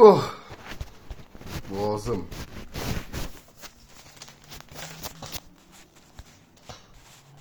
Oh. Boğazım.